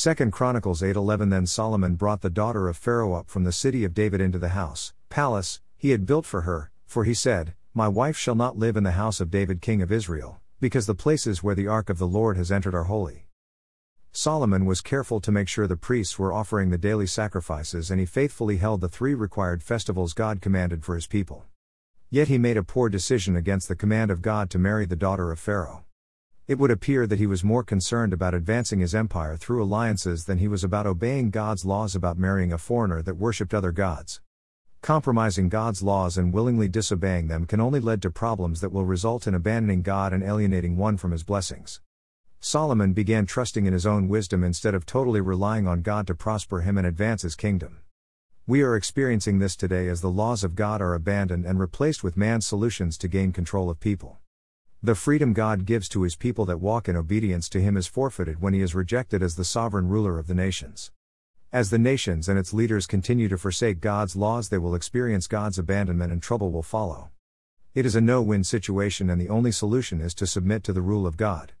2 Chronicles 8:11 Then Solomon brought the daughter of Pharaoh up from the city of David into the house, palace, he had built for her, for he said, My wife shall not live in the house of David king of Israel, because the places where the ark of the Lord has entered are holy. Solomon was careful to make sure the priests were offering the daily sacrifices and he faithfully held the three required festivals God commanded for his people. Yet he made a poor decision against the command of God to marry the daughter of Pharaoh. It would appear that he was more concerned about advancing his empire through alliances than he was about obeying God's laws about marrying a foreigner that worshipped other gods. Compromising God's laws and willingly disobeying them can only lead to problems that will result in abandoning God and alienating one from his blessings. Solomon began trusting in his own wisdom instead of totally relying on God to prosper him and advance his kingdom. We are experiencing this today as the laws of God are abandoned and replaced with man's solutions to gain control of people. The freedom God gives to his people that walk in obedience to him is forfeited when he is rejected as the sovereign ruler of the nations. As the nations and its leaders continue to forsake God's laws, they will experience God's abandonment and trouble will follow. It is a no win situation, and the only solution is to submit to the rule of God.